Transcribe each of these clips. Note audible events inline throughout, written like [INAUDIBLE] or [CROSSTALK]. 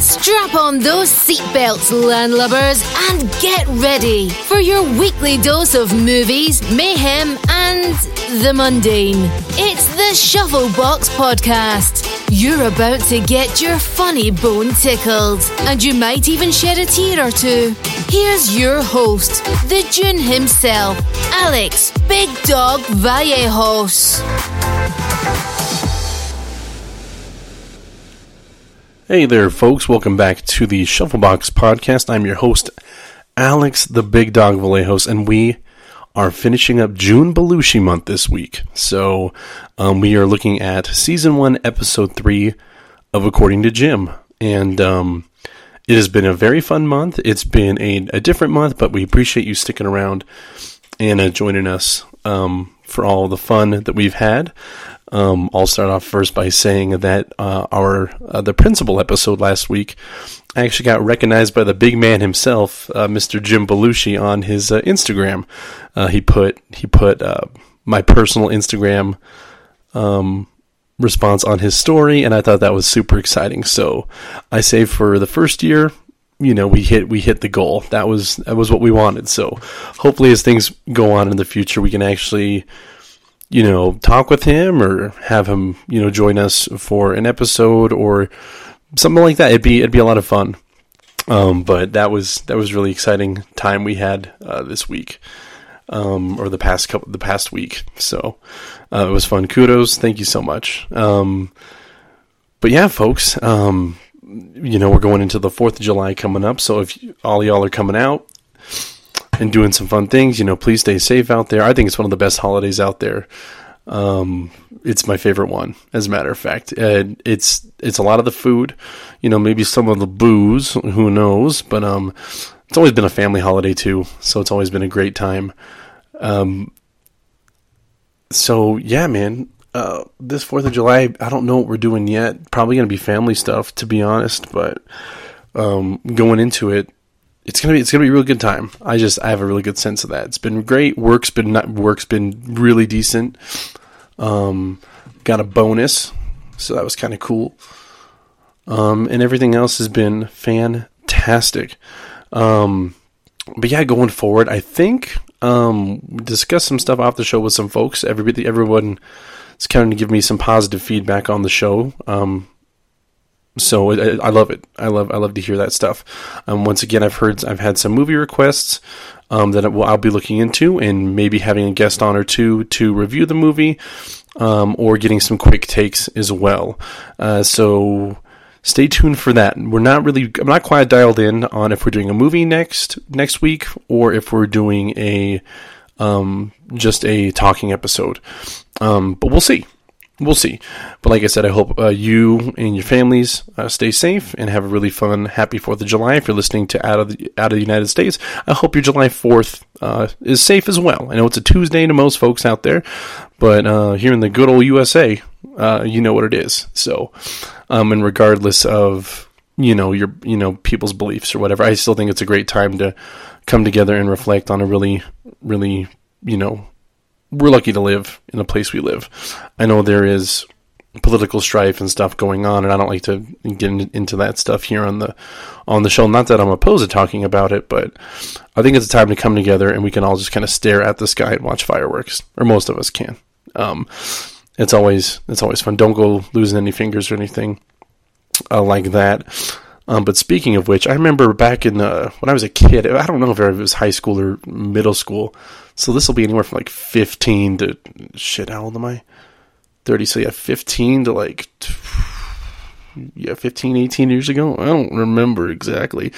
Strap on those seatbelts, landlubbers, and get ready for your weekly dose of movies, mayhem, and the mundane. It's the Shufflebox Podcast. You're about to get your funny bone tickled, and you might even shed a tear or two. Here's your host, the June himself, Alex Big Dog Vallejos. Hey there, folks. Welcome back to the Shufflebox Podcast. I'm your host, Alex the Big Dog Vallejos, and we are finishing up June Belushi month this week. So um, we are looking at season one, episode three of According to Jim. And um, it has been a very fun month. It's been a, a different month, but we appreciate you sticking around and uh, joining us um, for all the fun that we've had. Um, I'll start off first by saying that uh, our uh, the principal episode last week I actually got recognized by the big man himself, uh, Mr. Jim Belushi, on his uh, Instagram. Uh, he put he put uh, my personal Instagram um, response on his story, and I thought that was super exciting. So I say for the first year, you know, we hit we hit the goal. That was that was what we wanted. So hopefully, as things go on in the future, we can actually you know, talk with him or have him, you know, join us for an episode or something like that. It'd be it'd be a lot of fun. Um, but that was that was really exciting time we had uh, this week, um, or the past couple the past week. So uh, it was fun. Kudos, thank you so much. Um, but yeah, folks, um, you know we're going into the Fourth of July coming up. So if all y'all are coming out, and doing some fun things. You know, please stay safe out there. I think it's one of the best holidays out there. Um, it's my favorite one, as a matter of fact. And it's it's a lot of the food, you know, maybe some of the booze, who knows? But um, it's always been a family holiday too, so it's always been a great time. Um, so yeah, man. Uh, this Fourth of July, I don't know what we're doing yet. Probably gonna be family stuff, to be honest. But um, going into it, it's gonna be it's gonna be a really good time. I just I have a really good sense of that. It's been great. Work's been not, work's been really decent. Um, got a bonus, so that was kind of cool. Um, and everything else has been fantastic. Um, but yeah, going forward, I think um, discuss some stuff off the show with some folks. Everybody, everyone is kind of give me some positive feedback on the show. Um, so I, love it. I love I love to hear that stuff. Um, once again, I've heard I've had some movie requests um, that I'll be looking into, and maybe having a guest on or two to review the movie, um, or getting some quick takes as well. Uh, so stay tuned for that. We're not really I'm not quite dialed in on if we're doing a movie next next week or if we're doing a um, just a talking episode. Um, but we'll see we'll see. But like I said, I hope uh, you and your families uh, stay safe and have a really fun, happy Fourth of July. If you're listening to out of the out of the United States, I hope your July Fourth uh, is safe as well. I know it's a Tuesday to most folks out there, but uh, here in the good old USA, uh, you know what it is. So, um, and regardless of you know your you know people's beliefs or whatever, I still think it's a great time to come together and reflect on a really, really you know we're lucky to live in the place we live. I know there is political strife and stuff going on, and I don't like to get into that stuff here on the on the show. Not that I'm opposed to talking about it, but I think it's a time to come together and we can all just kind of stare at the sky and watch fireworks, or most of us can. Um, it's always it's always fun. Don't go losing any fingers or anything uh, like that. Um, but speaking of which, I remember back in uh, when I was a kid. I don't know if it was high school or middle school. So this will be anywhere from like 15 to shit. How old am I? 30. So yeah, 15 to like yeah, 15, 18 years ago. I don't remember exactly.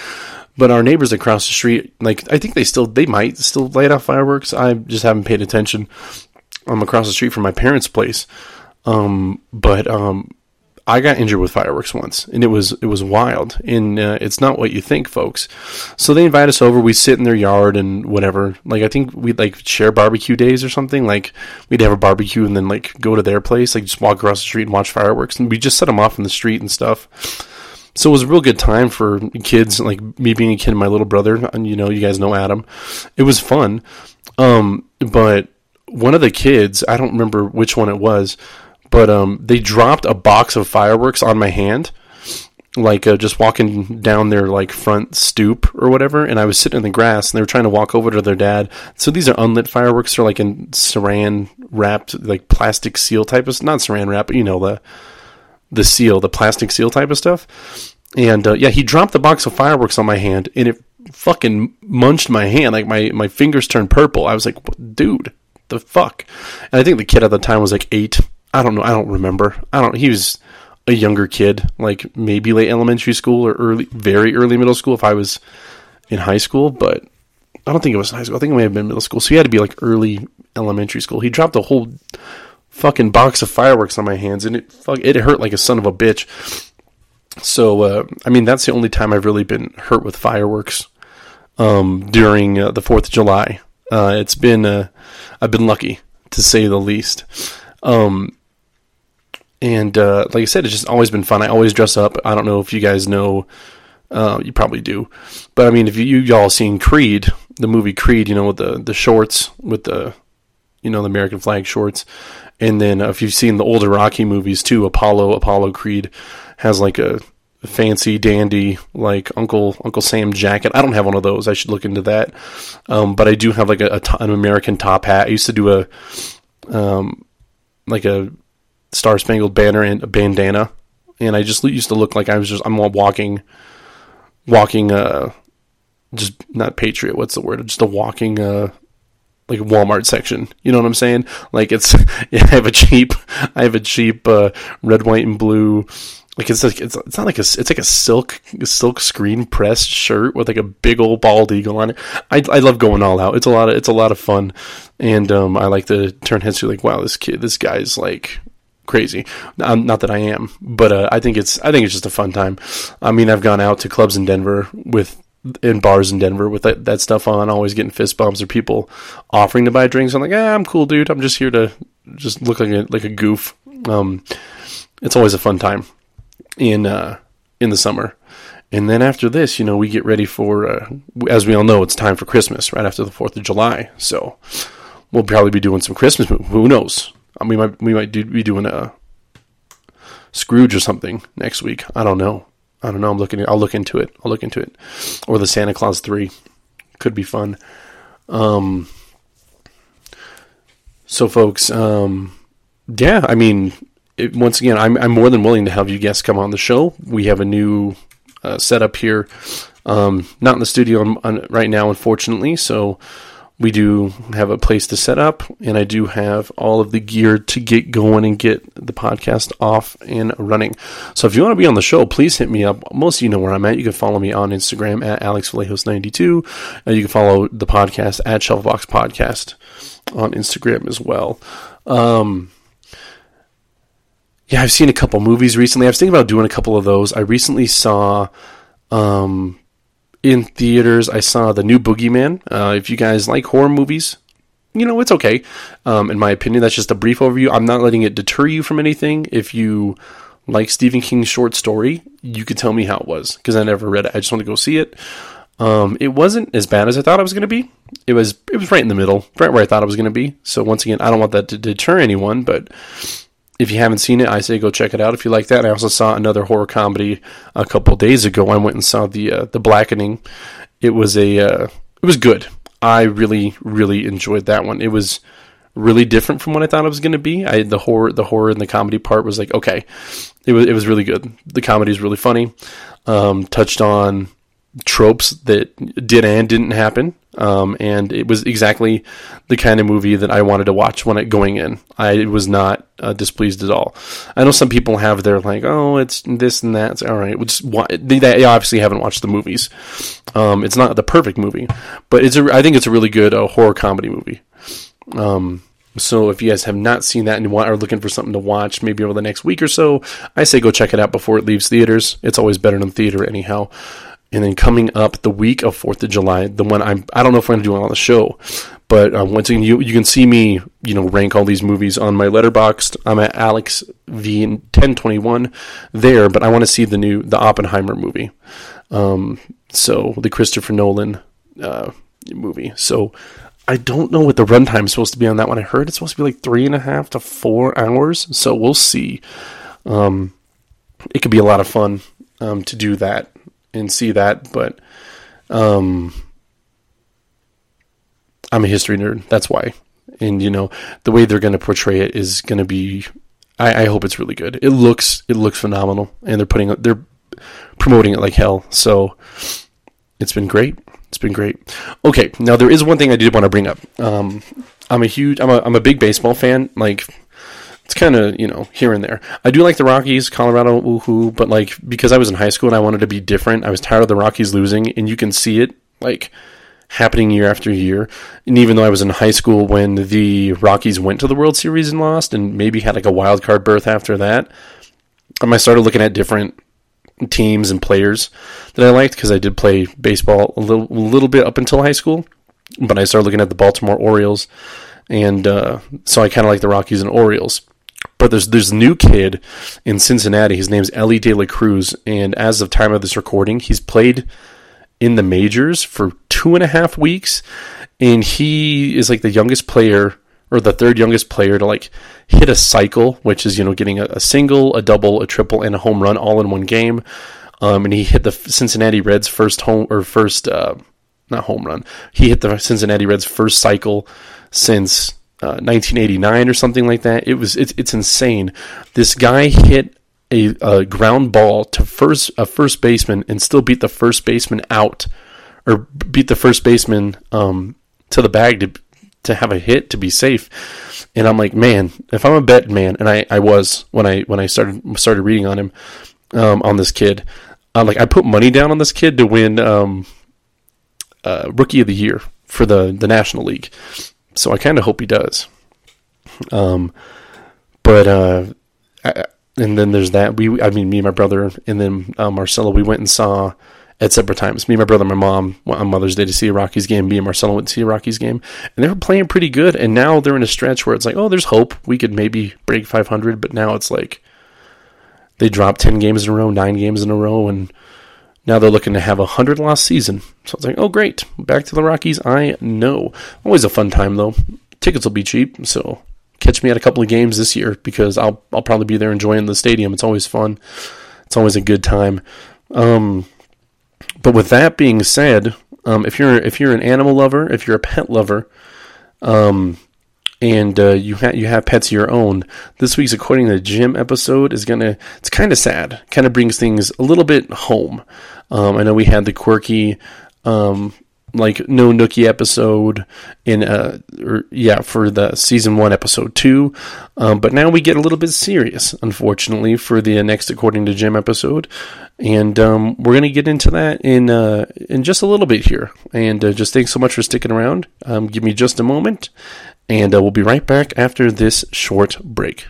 But our neighbors across the street, like I think they still they might still light off fireworks. I just haven't paid attention. I'm across the street from my parents' place. Um, but um, I got injured with fireworks once, and it was it was wild. And uh, it's not what you think, folks. So they invite us over. We sit in their yard and whatever. Like I think we'd like share barbecue days or something. Like we'd have a barbecue and then like go to their place, like just walk across the street and watch fireworks. And we just set them off in the street and stuff. So it was a real good time for kids, like me being a kid and my little brother. And you know, you guys know Adam. It was fun. Um, but one of the kids, I don't remember which one it was but um, they dropped a box of fireworks on my hand, like uh, just walking down their like front stoop or whatever, and I was sitting in the grass, and they were trying to walk over to their dad. So these are unlit fireworks. They're like in saran wrapped, like plastic seal type of not saran wrap, but you know the the seal, the plastic seal type of stuff. And uh, yeah, he dropped the box of fireworks on my hand, and it fucking munched my hand. Like my my fingers turned purple. I was like, dude, the fuck. And I think the kid at the time was like eight. I don't know. I don't remember. I don't. He was a younger kid, like maybe late elementary school or early, very early middle school. If I was in high school, but I don't think it was high school. I think it may have been middle school. So he had to be like early elementary school. He dropped a whole fucking box of fireworks on my hands, and it fuck, it hurt like a son of a bitch. So uh, I mean, that's the only time I've really been hurt with fireworks um, during uh, the Fourth of July. Uh, it's been uh, I've been lucky to say the least. Um, and uh, like I said, it's just always been fun. I always dress up. I don't know if you guys know. Uh, you probably do, but I mean, if you, y'all seen Creed, the movie Creed, you know, with the the shorts with the you know the American flag shorts, and then if you've seen the older Rocky movies too, Apollo Apollo Creed has like a fancy dandy like Uncle Uncle Sam jacket. I don't have one of those. I should look into that. Um, but I do have like a, a an American top hat. I used to do a um, like a Star Spangled Banner and a bandana, and I just used to look like I was just I'm walking, walking uh, just not patriot. What's the word? Just a walking uh, like Walmart section. You know what I'm saying? Like it's yeah, [LAUGHS] I have a cheap I have a cheap uh, red, white, and blue. Like it's like it's, it's not like a it's like a silk silk screen pressed shirt with like a big old bald eagle on it. I, I love going all out. It's a lot of it's a lot of fun, and um, I like to turn heads to like wow this kid this guy's like crazy. Um, not that I am, but uh, I think it's I think it's just a fun time. I mean, I've gone out to clubs in Denver with in bars in Denver with that, that stuff on, always getting fist bumps or people offering to buy drinks. I'm like, ah, I'm cool, dude. I'm just here to just look like a like a goof. Um, it's always a fun time in uh, in the summer. And then after this, you know, we get ready for, uh, as we all know, it's time for Christmas right after the Fourth of July. So we'll probably be doing some Christmas. Who knows? Mean, we might we might do, be doing a Scrooge or something next week. I don't know. I don't know. I'm looking. I'll look into it. I'll look into it. Or the Santa Claus three could be fun. Um. So, folks. Um. Yeah. I mean, it, once again, I'm I'm more than willing to have you guests come on the show. We have a new uh, setup here. Um. Not in the studio on, on, right now, unfortunately. So we do have a place to set up, and I do have all of the gear to get going and get the podcast off and running. So if you want to be on the show, please hit me up. Most of you know where I'm at. You can follow me on Instagram at AlexVallejos92. And you can follow the podcast at Shufflebox Podcast on Instagram as well. Um, yeah, I've seen a couple movies recently. I was thinking about doing a couple of those. I recently saw um, in theaters. I saw the new Boogeyman. Uh, if you guys like horror movies, you know, it's okay. Um, in my opinion, that's just a brief overview. I'm not letting it deter you from anything. If you like Stephen King's short story, you could tell me how it was because I never read it. I just want to go see it. Um, it wasn't as bad as I thought it was going to be. It was it was right in the middle, right where I thought it was going to be. So once again, I don't want that to deter anyone, but if you haven't seen it, I say go check it out if you like that. I also saw another horror comedy a couple days ago. I went and saw the uh, the Blackening. It was a uh, it was good. I really really enjoyed that one. It was really different from what I thought it was going to be. I the horror the horror and the comedy part was like okay, it was it was really good. The comedy is really funny. Um, touched on tropes that did and didn't happen. Um, and it was exactly the kind of movie that I wanted to watch when it going in. I was not uh, displeased at all. I know some people have their like, oh, it's this and that. It's, all right, just they, they, obviously haven't watched the movies. Um, it's not the perfect movie, but it's a, I think it's a really good uh, horror comedy movie. Um, so if you guys have not seen that and want, are looking for something to watch, maybe over the next week or so, I say go check it out before it leaves theaters. It's always better than theater anyhow. And then coming up the week of Fourth of July, the one I'm I don't know if we're gonna do it on the show, but um, once again you you can see me you know rank all these movies on my Letterboxd. I'm at Alex V ten twenty one there, but I want to see the new the Oppenheimer movie. Um, so the Christopher Nolan uh, movie. So I don't know what the runtime is supposed to be on that one. I heard it's supposed to be like three and a half to four hours. So we'll see. Um, it could be a lot of fun. um, to do that and see that, but um, I'm a history nerd. That's why. And you know the way they're going to portray it is going to be. I, I hope it's really good. It looks it looks phenomenal, and they're putting they're promoting it like hell. So it's been great. It's been great. Okay, now there is one thing I did want to bring up. Um, I'm a huge, I'm a, I'm a big baseball fan. Like, it's kind of you know here and there. I do like the Rockies, Colorado, woohoo, but like because I was in high school and I wanted to be different, I was tired of the Rockies losing, and you can see it like happening year after year. And even though I was in high school when the Rockies went to the World Series and lost, and maybe had like a wild card berth after that, um, I started looking at different teams and players that I liked because I did play baseball a little, a little bit up until high school. But I started looking at the Baltimore Orioles, and uh, so I kind of like the Rockies and Orioles. But there's a new kid in Cincinnati. His name's Elly De La Cruz, and as of time of this recording, he's played in the majors for two and a half weeks, and he is like the youngest player or the third youngest player to like hit a cycle, which is you know getting a, a single, a double, a triple, and a home run all in one game. Um, and he hit the Cincinnati Reds first home or first uh, not home run. He hit the Cincinnati Reds first cycle since uh, 1989 or something like that. It was it's it's insane. This guy hit a, a, ground ball to first a first baseman and still beat the first baseman out or beat the first baseman um, to the bag to to have a hit to be safe. And I'm like, man, if I'm a bet man, and I, I was when I when I started started reading on him um, on this kid, uh, like I put money down on this kid to win um, uh, rookie of the year for the the National League. So I kind of hope he does. Um, but uh, I, and then there's that we I mean me and my brother and then uh, Marcelo we went and saw at separate times. Me, and my brother, my mom on Mother's Day to see a Rockies game. Me and Marcelo went to see a Rockies game, and they were playing pretty good. And now they're in a stretch where it's like, oh, there's hope. We could maybe break 500, but now it's like they dropped 10 games in a row, nine games in a row, and now they're looking to have a 100 loss season. So it's like, oh, great. Back to the Rockies. I know. Always a fun time, though. Tickets will be cheap, so catch me at a couple of games this year because I'll I'll probably be there enjoying the stadium. It's always fun. It's always a good time. Um, but with that being said, um, if you're if you're an animal lover, if you're a pet lover, um, and uh, you ha- you have pets of your own, this week's according to Jim episode is gonna it's kind of sad, kind of brings things a little bit home. Um, I know we had the quirky um, like no Nookie episode in uh or, yeah for the season one episode two, um, but now we get a little bit serious, unfortunately, for the next according to Jim episode, and um, we're gonna get into that in uh, in just a little bit here. And uh, just thanks so much for sticking around. Um, give me just a moment, and uh, we'll be right back after this short break.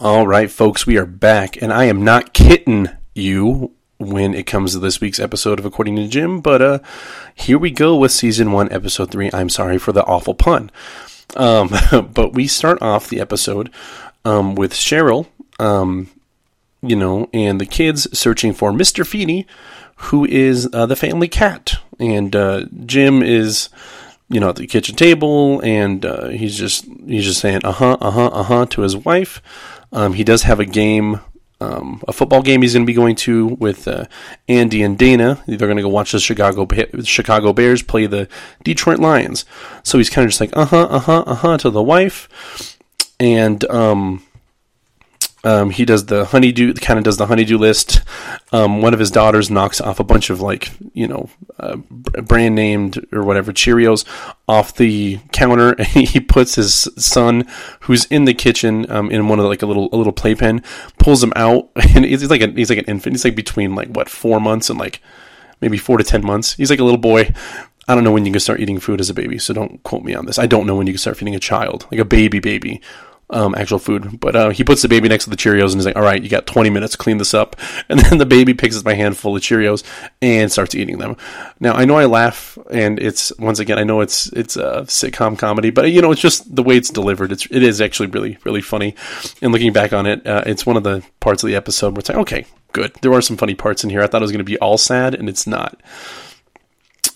All right, folks, we are back, and I am not kidding you when it comes to this week's episode of According to Jim, but uh, here we go with season one, episode three. I'm sorry for the awful pun. Um, [LAUGHS] but we start off the episode um, with Cheryl, um, you know, and the kids searching for Mr. Feeney, who is uh, the family cat. And uh, Jim is, you know, at the kitchen table, and uh, he's just he's just saying uh huh, uh huh, uh huh to his wife. Um, he does have a game um, a football game he's going to be going to with uh, Andy and Dana. They're going to go watch the Chicago Chicago Bears play the Detroit Lions. So he's kind of just like uh huh, uh huh, uh huh to the wife, and um, um, he does the honeydew, kind of does the honeydew list. Um, one of his daughters knocks off a bunch of like, you know, uh, brand named or whatever Cheerios off the counter, and he puts his son, who's in the kitchen, um, in one of the, like a little a little playpen, pulls him out, [LAUGHS] and he's like a, he's like an infant. He's like between like what four months and like maybe four to ten months. He's like a little boy. I don't know when you can start eating food as a baby, so don't quote me on this. I don't know when you can start feeding a child, like a baby baby um, actual food. But uh, he puts the baby next to the Cheerios and he's like, "All right, you got 20 minutes clean this up." [LAUGHS] And then the baby picks up my handful of Cheerios and starts eating them. Now I know I laugh, and it's once again I know it's it's a sitcom comedy, but you know it's just the way it's delivered. It's it is actually really really funny. And looking back on it, uh, it's one of the parts of the episode where it's like, okay, good. There are some funny parts in here. I thought it was going to be all sad, and it's not.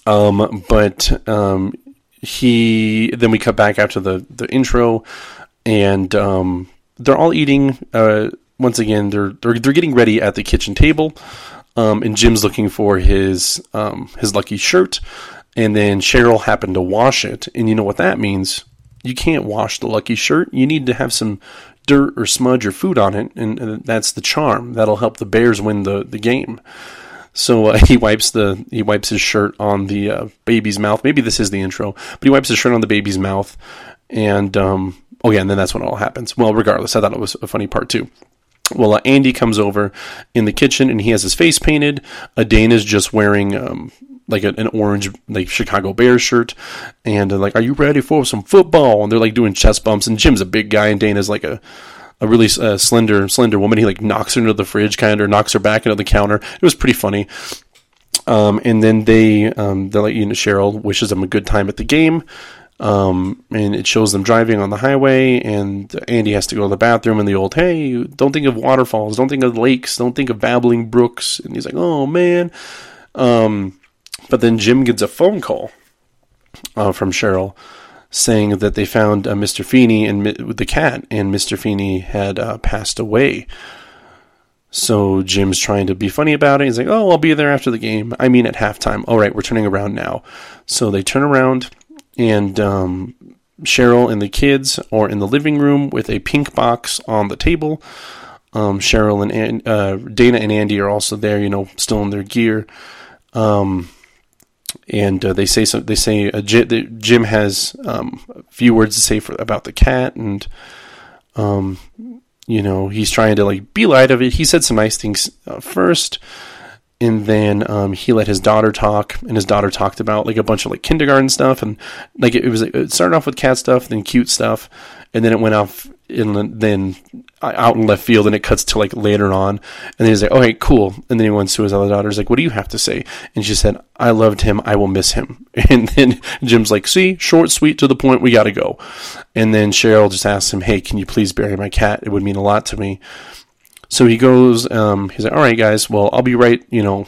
Um, but um, he then we cut back after the the intro and um, they're all eating uh, once again, they're they're they're getting ready at the kitchen table, um, and Jim's looking for his um, his lucky shirt, and then Cheryl happened to wash it, and you know what that means? You can't wash the lucky shirt. You need to have some dirt or smudge or food on it, and, and that's the charm. That'll help the Bears win the the game. So uh, [LAUGHS] he wipes the he wipes his shirt on the uh, baby's mouth. Maybe this is the intro, but he wipes his shirt on the baby's mouth, and um, oh yeah, and then that's when it all happens. Well, regardless, I thought it was a funny part too. Well, uh, Andy comes over in the kitchen and he has his face painted. Uh, is just wearing um, like a, an orange like Chicago Bears shirt, and like, "Are you ready for some football?" And they're like doing chest bumps. And Jim's a big guy, and Dana's like a a really uh, slender slender woman. He like knocks her into the fridge, kind of, knocks her back into the counter. It was pretty funny. Um, and then they um, they let you know Cheryl wishes them a good time at the game. Um, and it shows them driving on the highway, and Andy has to go to the bathroom. And the old, hey, don't think of waterfalls, don't think of lakes, don't think of babbling brooks. And he's like, oh man. Um, but then Jim gets a phone call uh, from Cheryl saying that they found uh, Mr. Feeney and with the cat, and Mr. Feeney had uh, passed away. So Jim's trying to be funny about it. He's like, "Oh, I'll be there after the game. I mean, at halftime. All right, we're turning around now." So they turn around and um, Cheryl and the kids are in the living room with a pink box on the table. Um, Cheryl and uh, Dana and Andy are also there, you know, still in their gear. Um, and uh, they say so. They say uh, Jim has um, a few words to say for, about the cat, and um, you know he's trying to like be light of it. He said some nice things uh, first and then um, he let his daughter talk, and his daughter talked about like a bunch of like kindergarten stuff, and like it, was it started off with cat stuff, then cute stuff, and then it went off in then uh, out in left field, and it cuts to like later on, and then he's like, "Okay, cool," and then he went to his other daughter, he's like, "What do you have to say?" And she said, "I loved him, I will miss him," [LAUGHS] and then Jim's like, "See, short, sweet, to the point, we got to go," and then Cheryl just asks him, "Hey, can you please bury my cat? It would mean a lot to me." So he goes, um, he's like, all right, guys, well, I'll be right, you know,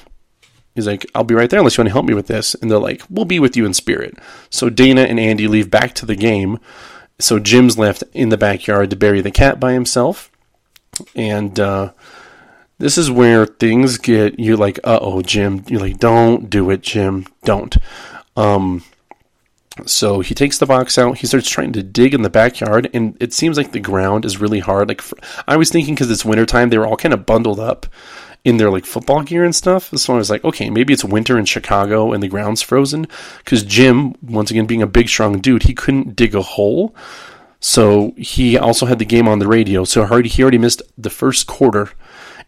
he's like, I'll be right there unless you want to help me with this. And they're like, we'll be with you in spirit. So Dana and Andy leave back to the game. So Jim's left in the backyard to bury the cat by himself. And, uh, this is where things get you like, uh oh, Jim. You're like, don't do it, Jim. Don't. Um, so he takes the box out. He starts trying to dig in the backyard, and it seems like the ground is really hard. Like for, I was thinking, because it's wintertime, they were all kind of bundled up in their like football gear and stuff. So I was like, okay, maybe it's winter in Chicago and the ground's frozen. Because Jim, once again being a big, strong dude, he couldn't dig a hole. So he also had the game on the radio. So he already missed the first quarter,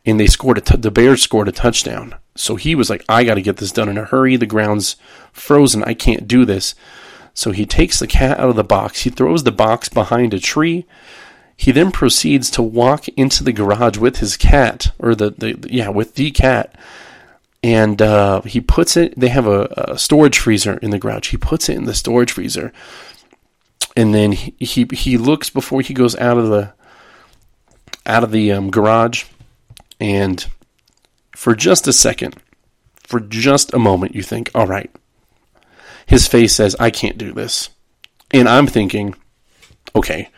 and they scored a t- the Bears scored a touchdown. So he was like, I got to get this done in a hurry. The ground's frozen. I can't do this. So he takes the cat out of the box. He throws the box behind a tree. He then proceeds to walk into the garage with his cat, or the, the yeah, with the cat. And uh, he puts it, they have a, a, storage freezer in the garage. He puts it in the storage freezer. And then he, he, he looks before he goes out of the out of the um, garage. And for just a second, for just a moment, you think, all right, his face says, I can't do this. And I'm thinking, okay,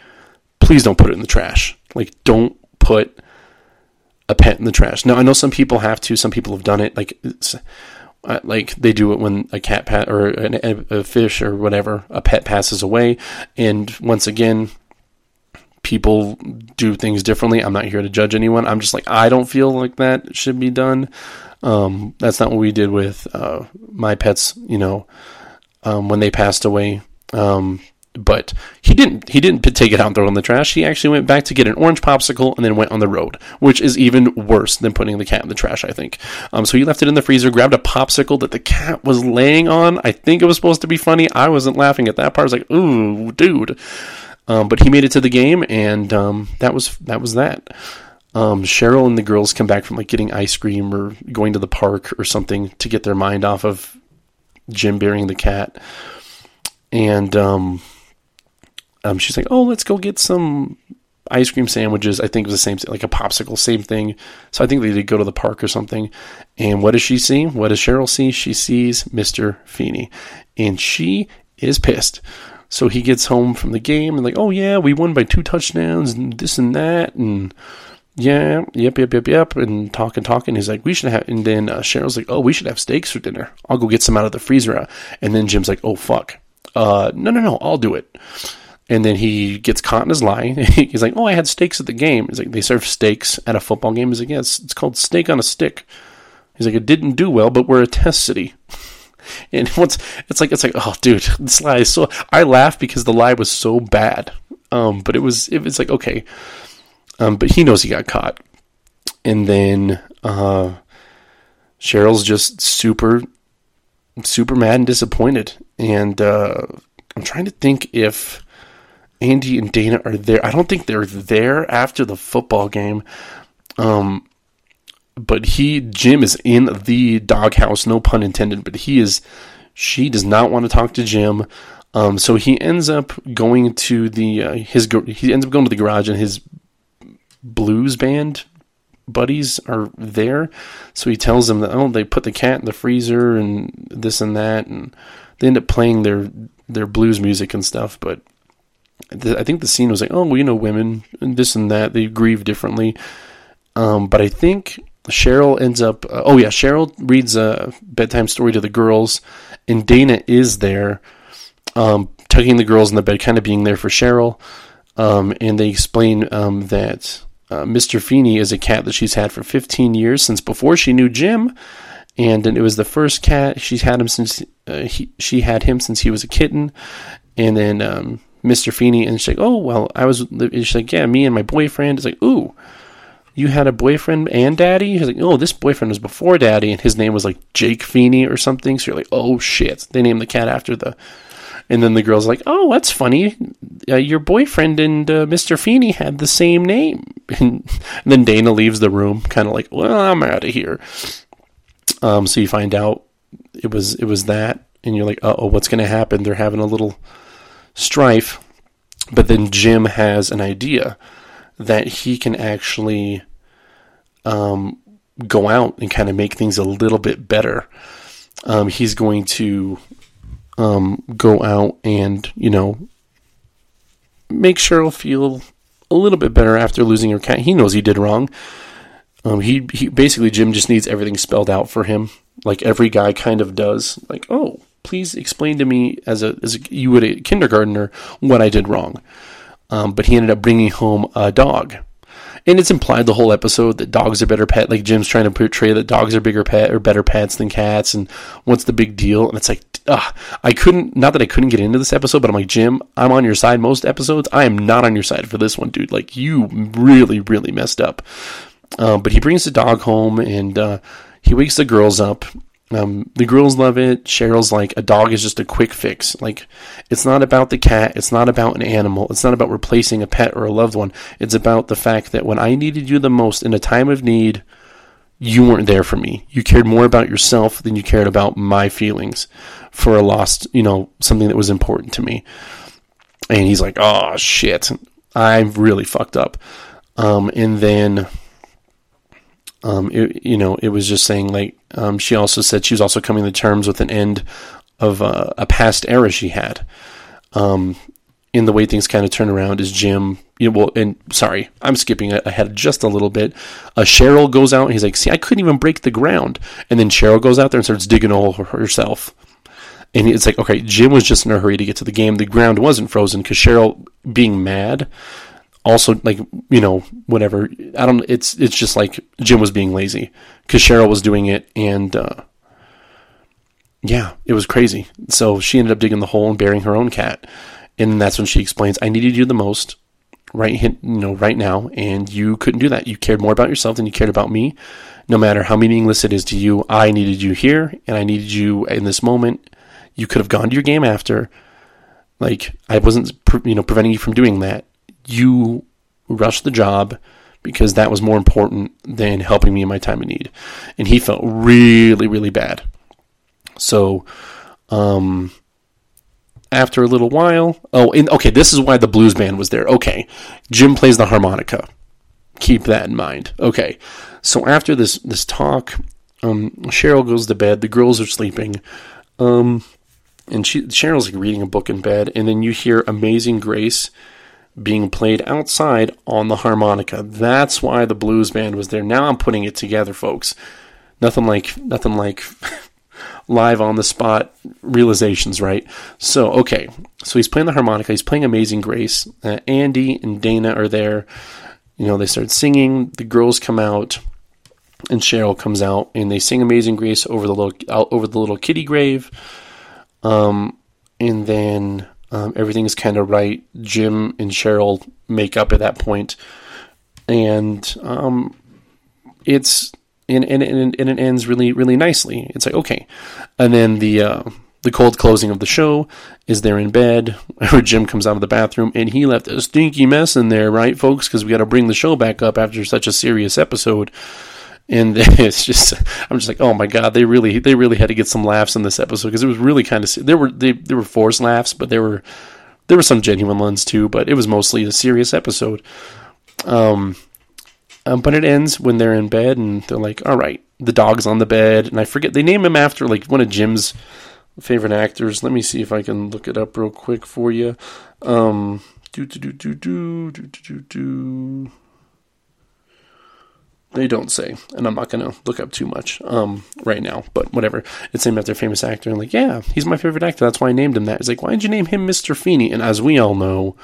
please don't put it in the trash. Like, don't put a pet in the trash. Now, I know some people have to. Some people have done it. Like, uh, like they do it when a cat pat or an, a fish or whatever a pet passes away. And once again, people do things differently. I'm not here to judge anyone. I'm just like I don't feel like that should be done. Um, that's not what we did with uh, my pets. You know, um, when they passed away. Um, but he didn't. He didn't take it out and throw it in the trash. He actually went back to get an orange popsicle and then went on the road, which is even worse than putting the cat in the trash. I think. Um, so he left it in the freezer, grabbed a popsicle that the cat was laying on. I think it was supposed to be funny. I wasn't laughing at that part. I was like, "Ooh, dude!" Um, but he made it to the game, and um, that was that was that. Um, Cheryl and the girls come back from like getting ice cream or going to the park or something to get their mind off of Jim burying the cat. And um, um, she's like, "Oh, let's go get some ice cream sandwiches." I think it was the same, thing, like a popsicle, same thing. So I think they did go to the park or something. And what does she see? What does Cheryl see? She sees Mister Feeney, and she is pissed. So he gets home from the game and like, "Oh yeah, we won by two touchdowns and this and that and." Yeah, yep, yep, yep, yep, and talking, talking. He's like, we should have, and then uh, Cheryl's like, oh, we should have steaks for dinner. I'll go get some out of the freezer. And then Jim's like, oh, fuck. Uh, no, no, no, I'll do it. And then he gets caught in his lie. [LAUGHS] He's like, oh, I had steaks at the game. He's like, they serve steaks at a football game. He's like, it's, it's called steak on a stick. He's like, it didn't do well, but we're a test city. [LAUGHS] And once it's like it's like oh dude [LAUGHS] this lie is so I laugh because the lie was so bad um but it was it was like okay um, but he knows he got caught. And then uh, Cheryl's just super, super mad and disappointed. And uh, I'm trying to think if Andy and Dana are there. I don't think they're there after the football game. Um, but he, Jim, is in the doghouse, no pun intended, but he is, she does not want to talk to Jim. Um, so he ends up going to the uh, his he ends up going to the garage and his blues band buddies are there. So he tells them that oh they put the cat in the freezer and this and that, and they end up playing their their blues music and stuff. But th- I think the scene was like oh well, you know women and this and that they grieve differently. Um, but I think Cheryl ends up uh, oh yeah Cheryl reads a bedtime story to the girls, and Dana is there, um, tucking the girls in the bed, kind of being there for Cheryl. Um, and they explain um, that uh, Mr. Feeney is a cat that she's had for 15 years since before she knew Jim, and it was the first cat she's had him since uh, he, she had him since he was a kitten, and then um, Mr. Feeney and she's like, oh well, I was. She's like, yeah, me and my boyfriend. It's like, ooh, you had a boyfriend and daddy? He's like, oh, this boyfriend was before daddy, and his name was like Jake Feeney or something. So you're like, oh shit, they named the cat after the and then the girl's like, "Oh, that's funny. Uh, your boyfriend and uh, Mr. Feeney had the same name." And, [LAUGHS] and then Dana leaves the room, kind of like, "Well, I'm out of here." Um, so you find out it was it was that, and you're like, "Oh, what's going to happen?" They're having a little strife, but then Jim has an idea that he can actually um, go out and kind of make things a little bit better. Um, he's going to um, go out and, you know, make Cheryl feel a little bit better after losing her cat. He knows he did wrong. Um, he, he basically Jim just needs everything spelled out for him, like every guy kind of does. Like, oh, please explain to me as a as a, you would a kindergartner what I did wrong. Um, but he ended up bringing home a dog, and it's implied the whole episode that dogs are better pet. Like Jim's trying to portray that dogs are bigger pet or better pets than cats, and what's the big deal? And it's like, uh, I couldn't. Not that I couldn't get into this episode, but I'm like, Jim, I'm on your side most episodes. I am not on your side for this one, dude. Like you really, really messed up. Uh, but he brings the dog home and uh, he wakes the girls up. Um, the girls love it. Cheryl's like, a dog is just a quick fix. Like, it's not about the cat. It's not about an animal. It's not about replacing a pet or a loved one. It's about the fact that when I needed you the most in a time of need, you weren't there for me. You cared more about yourself than you cared about my feelings for a lost, you know, something that was important to me. And he's like, oh shit, I'm really fucked up. Um, and then, um, it, you know, it was just saying like, um, she also said she was also coming to terms with an end of uh, a past era she had. Um, in the way things kind of turn around is Jim. You know, well, and sorry, I'm skipping ahead just a little bit. Uh, Cheryl goes out and he's like, "See, I couldn't even break the ground." And then Cheryl goes out there and starts digging a hole herself. And it's like, okay, Jim was just in a hurry to get to the game. The ground wasn't frozen because Cheryl being mad, also like you know whatever. I don't. It's it's just like Jim was being lazy because Cheryl was doing it, and uh, yeah, it was crazy. So she ended up digging the hole and burying her own cat, and that's when she explains, "I needed you the most." Right, you know, right now, and you couldn't do that. You cared more about yourself than you cared about me. No matter how meaningless it is to you, I needed you here, and I needed you in this moment, you could have gone to your game after. Like I wasn't, you know, preventing you from doing that. You rushed the job because that was more important than helping me in my time of need. And he felt really, really bad. So, um, after a little while, oh, and okay, this is why the blues band was there. Okay, Jim plays the harmonica. Keep that in mind. Okay, so after this this talk, um, Cheryl goes to bed. The girls are sleeping. Um, and she Cheryl's like reading a book in bed, and then you hear "Amazing Grace" being played outside on the harmonica. That's why the blues band was there. Now I'm putting it together, folks. Nothing like nothing like [LAUGHS] live on the spot realizations, right? So, okay. So he's playing the harmonica. He's playing Amazing Grace. Uh, Andy and Dana are there. You know, they start singing. The girls come out, and Cheryl comes out, and they sing Amazing Grace over the little over the little kitty grave. Um, and then um, everything's kind of right. Jim and Cheryl make up at that point, and um, it's and, and, and, and it ends really really nicely. It's like okay, and then the uh, the cold closing of the show is there in bed. [LAUGHS] Where Jim comes out of the bathroom and he left a stinky mess in there, right, folks? Because we got to bring the show back up after such a serious episode. And [LAUGHS] it's just, I'm just like, oh my god, they really, they really had to get some laughs in this episode because it was really kind of, there were, they, there were forced laughs, but there were, there were some genuine ones too, but it was mostly a serious episode. Um, um, but it ends when they're in bed and they're like, all right, the dog's on the bed, and I forget they name him after like one of Jim's favorite actors. Let me see if I can look it up real quick for you. Um, do do do do do do do do. They don't say, and I'm not gonna look up too much um, right now. But whatever, it's named after a famous actor. And like, yeah, he's my favorite actor. That's why I named him that. He's like, why did you name him Mr. Feeney? And as we all know,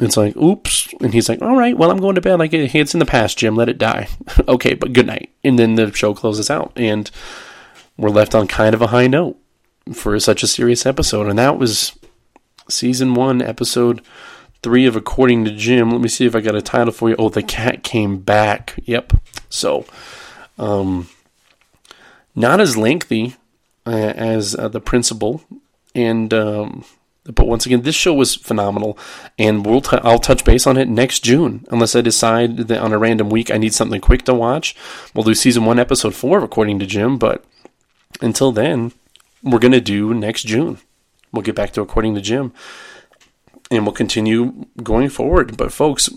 it's like, oops. And he's like, all right, well, I'm going to bed. Like, it's in the past, Jim. Let it die. [LAUGHS] okay, but good night. And then the show closes out, and we're left on kind of a high note for such a serious episode. And that was season one, episode three of According to Jim. Let me see if I got a title for you. Oh, the cat came back. Yep. So, um, not as lengthy uh, as uh, the principal, and um, but once again, this show was phenomenal, and we'll t- I'll touch base on it next June, unless I decide that on a random week I need something quick to watch. We'll do season one, episode four, according to Jim. But until then, we're gonna do next June. We'll get back to according to Jim, and we'll continue going forward. But folks,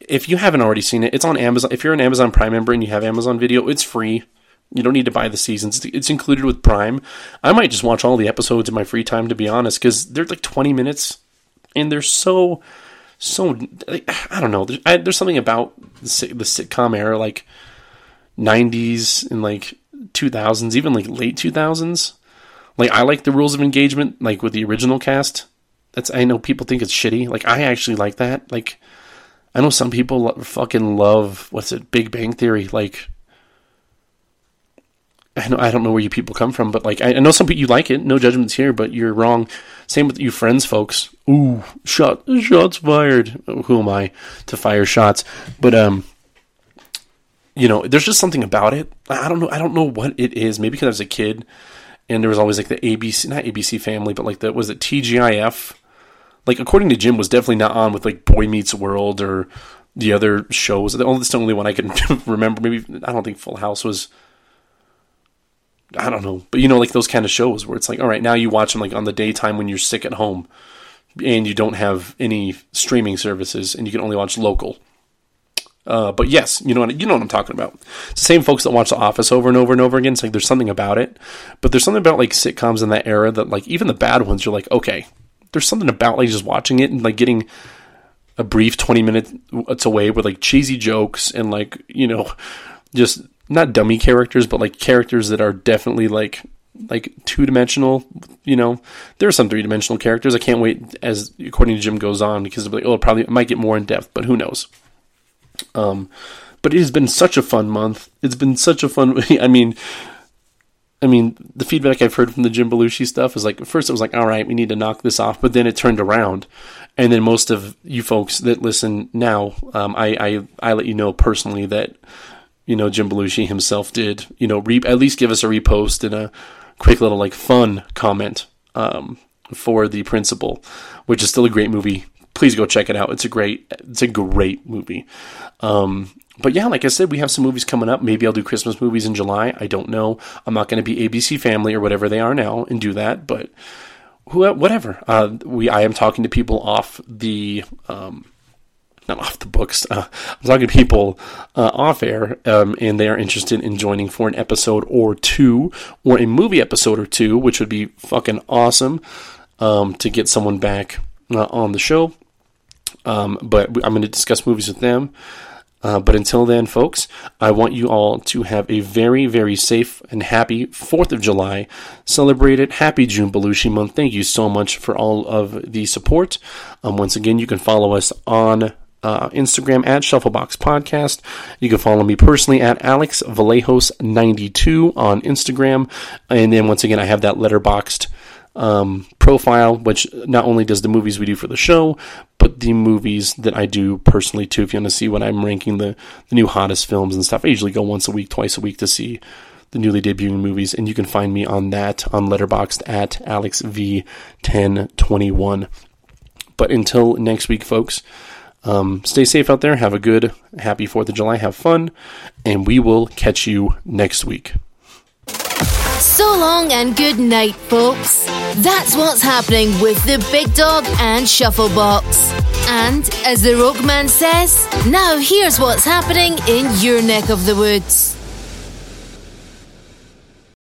if you haven't already seen it, it's on Amazon. If you're an Amazon Prime member and you have Amazon Video, it's free. You don't need to buy the seasons. It's included with Prime. I might just watch all the episodes in my free time, to be honest, because they're like 20 minutes, and they're so, so. I don't know. There's, I, there's something about the, the sitcom era, like 90s and like 2000s, even like late 2000s. Like I like the rules of engagement, like with the original cast. That's I know people think it's shitty. Like I actually like that. Like I know some people fucking love what's it, Big Bang Theory. Like I know I don't know where you people come from, but like I, I know some people you like it. No judgments here, but you're wrong. Same with you friends, folks. Ooh, shot shots fired. Who am I to fire shots? But um, you know, there's just something about it. I don't know. I don't know what it is. Maybe because I was a kid and there was always like the ABC, not ABC Family, but like the was it TGIF? Like according to Jim, was definitely not on with like Boy Meets World or the other shows. The only, the only one I can [LAUGHS] remember. Maybe I don't think Full House was. I don't know, but you know, like those kind of shows where it's like, all right, now you watch them like on the daytime when you're sick at home, and you don't have any streaming services, and you can only watch local. Uh, but yes, you know what you know what I'm talking about. It's the same folks that watch The Office over and over and over again. It's like there's something about it, but there's something about like sitcoms in that era that like even the bad ones, you're like, okay, there's something about like just watching it and like getting a brief 20 minutes away with like cheesy jokes and like you know just not dummy characters, but like characters that are definitely like like two dimensional. You know, there are some three dimensional characters. I can't wait as according to Jim goes on because like, oh, probably it might get more in depth, but who knows. Um, but it has been such a fun month. It's been such a fun. [LAUGHS] I mean, I mean, the feedback I've heard from the Jim Belushi stuff is like, first it was like, all right, we need to knock this off, but then it turned around, and then most of you folks that listen now, um, I, I I let you know personally that you know Jim Belushi himself did, you know, re- at least give us a repost and a quick little like fun comment um, for the principal, which is still a great movie please go check it out. It's a great, it's a great movie. Um, but yeah, like I said, we have some movies coming up. Maybe I'll do Christmas movies in July. I don't know. I'm not going to be ABC Family or whatever they are now and do that, but whatever. Uh, we, I am talking to people off the, um, not off the books. Uh, I'm talking to people uh, off air, um, and they are interested in joining for an episode or two, or a movie episode or two, which would be fucking awesome um, to get someone back uh, on the show. Um, but I'm going to discuss movies with them. Uh, but until then, folks, I want you all to have a very, very safe and happy 4th of July. Celebrate it. Happy June Belushi month. Thank you so much for all of the support. Um, once again, you can follow us on uh, Instagram at Shufflebox Podcast. You can follow me personally at Alex Vallejos92 on Instagram. And then once again, I have that Letterboxd um, profile, which not only does the movies we do for the show, but the movies that I do personally too. If you want to see what I'm ranking the, the new hottest films and stuff, I usually go once a week, twice a week to see the newly debuting movies, and you can find me on that on Letterboxd at AlexV1021. But until next week, folks, um, stay safe out there. Have a good, happy 4th of July. Have fun. And we will catch you next week. So long and good night, folks. That's what's happening with the Big Dog and Shufflebox. And as the Rockman says, now here's what's happening in your neck of the woods.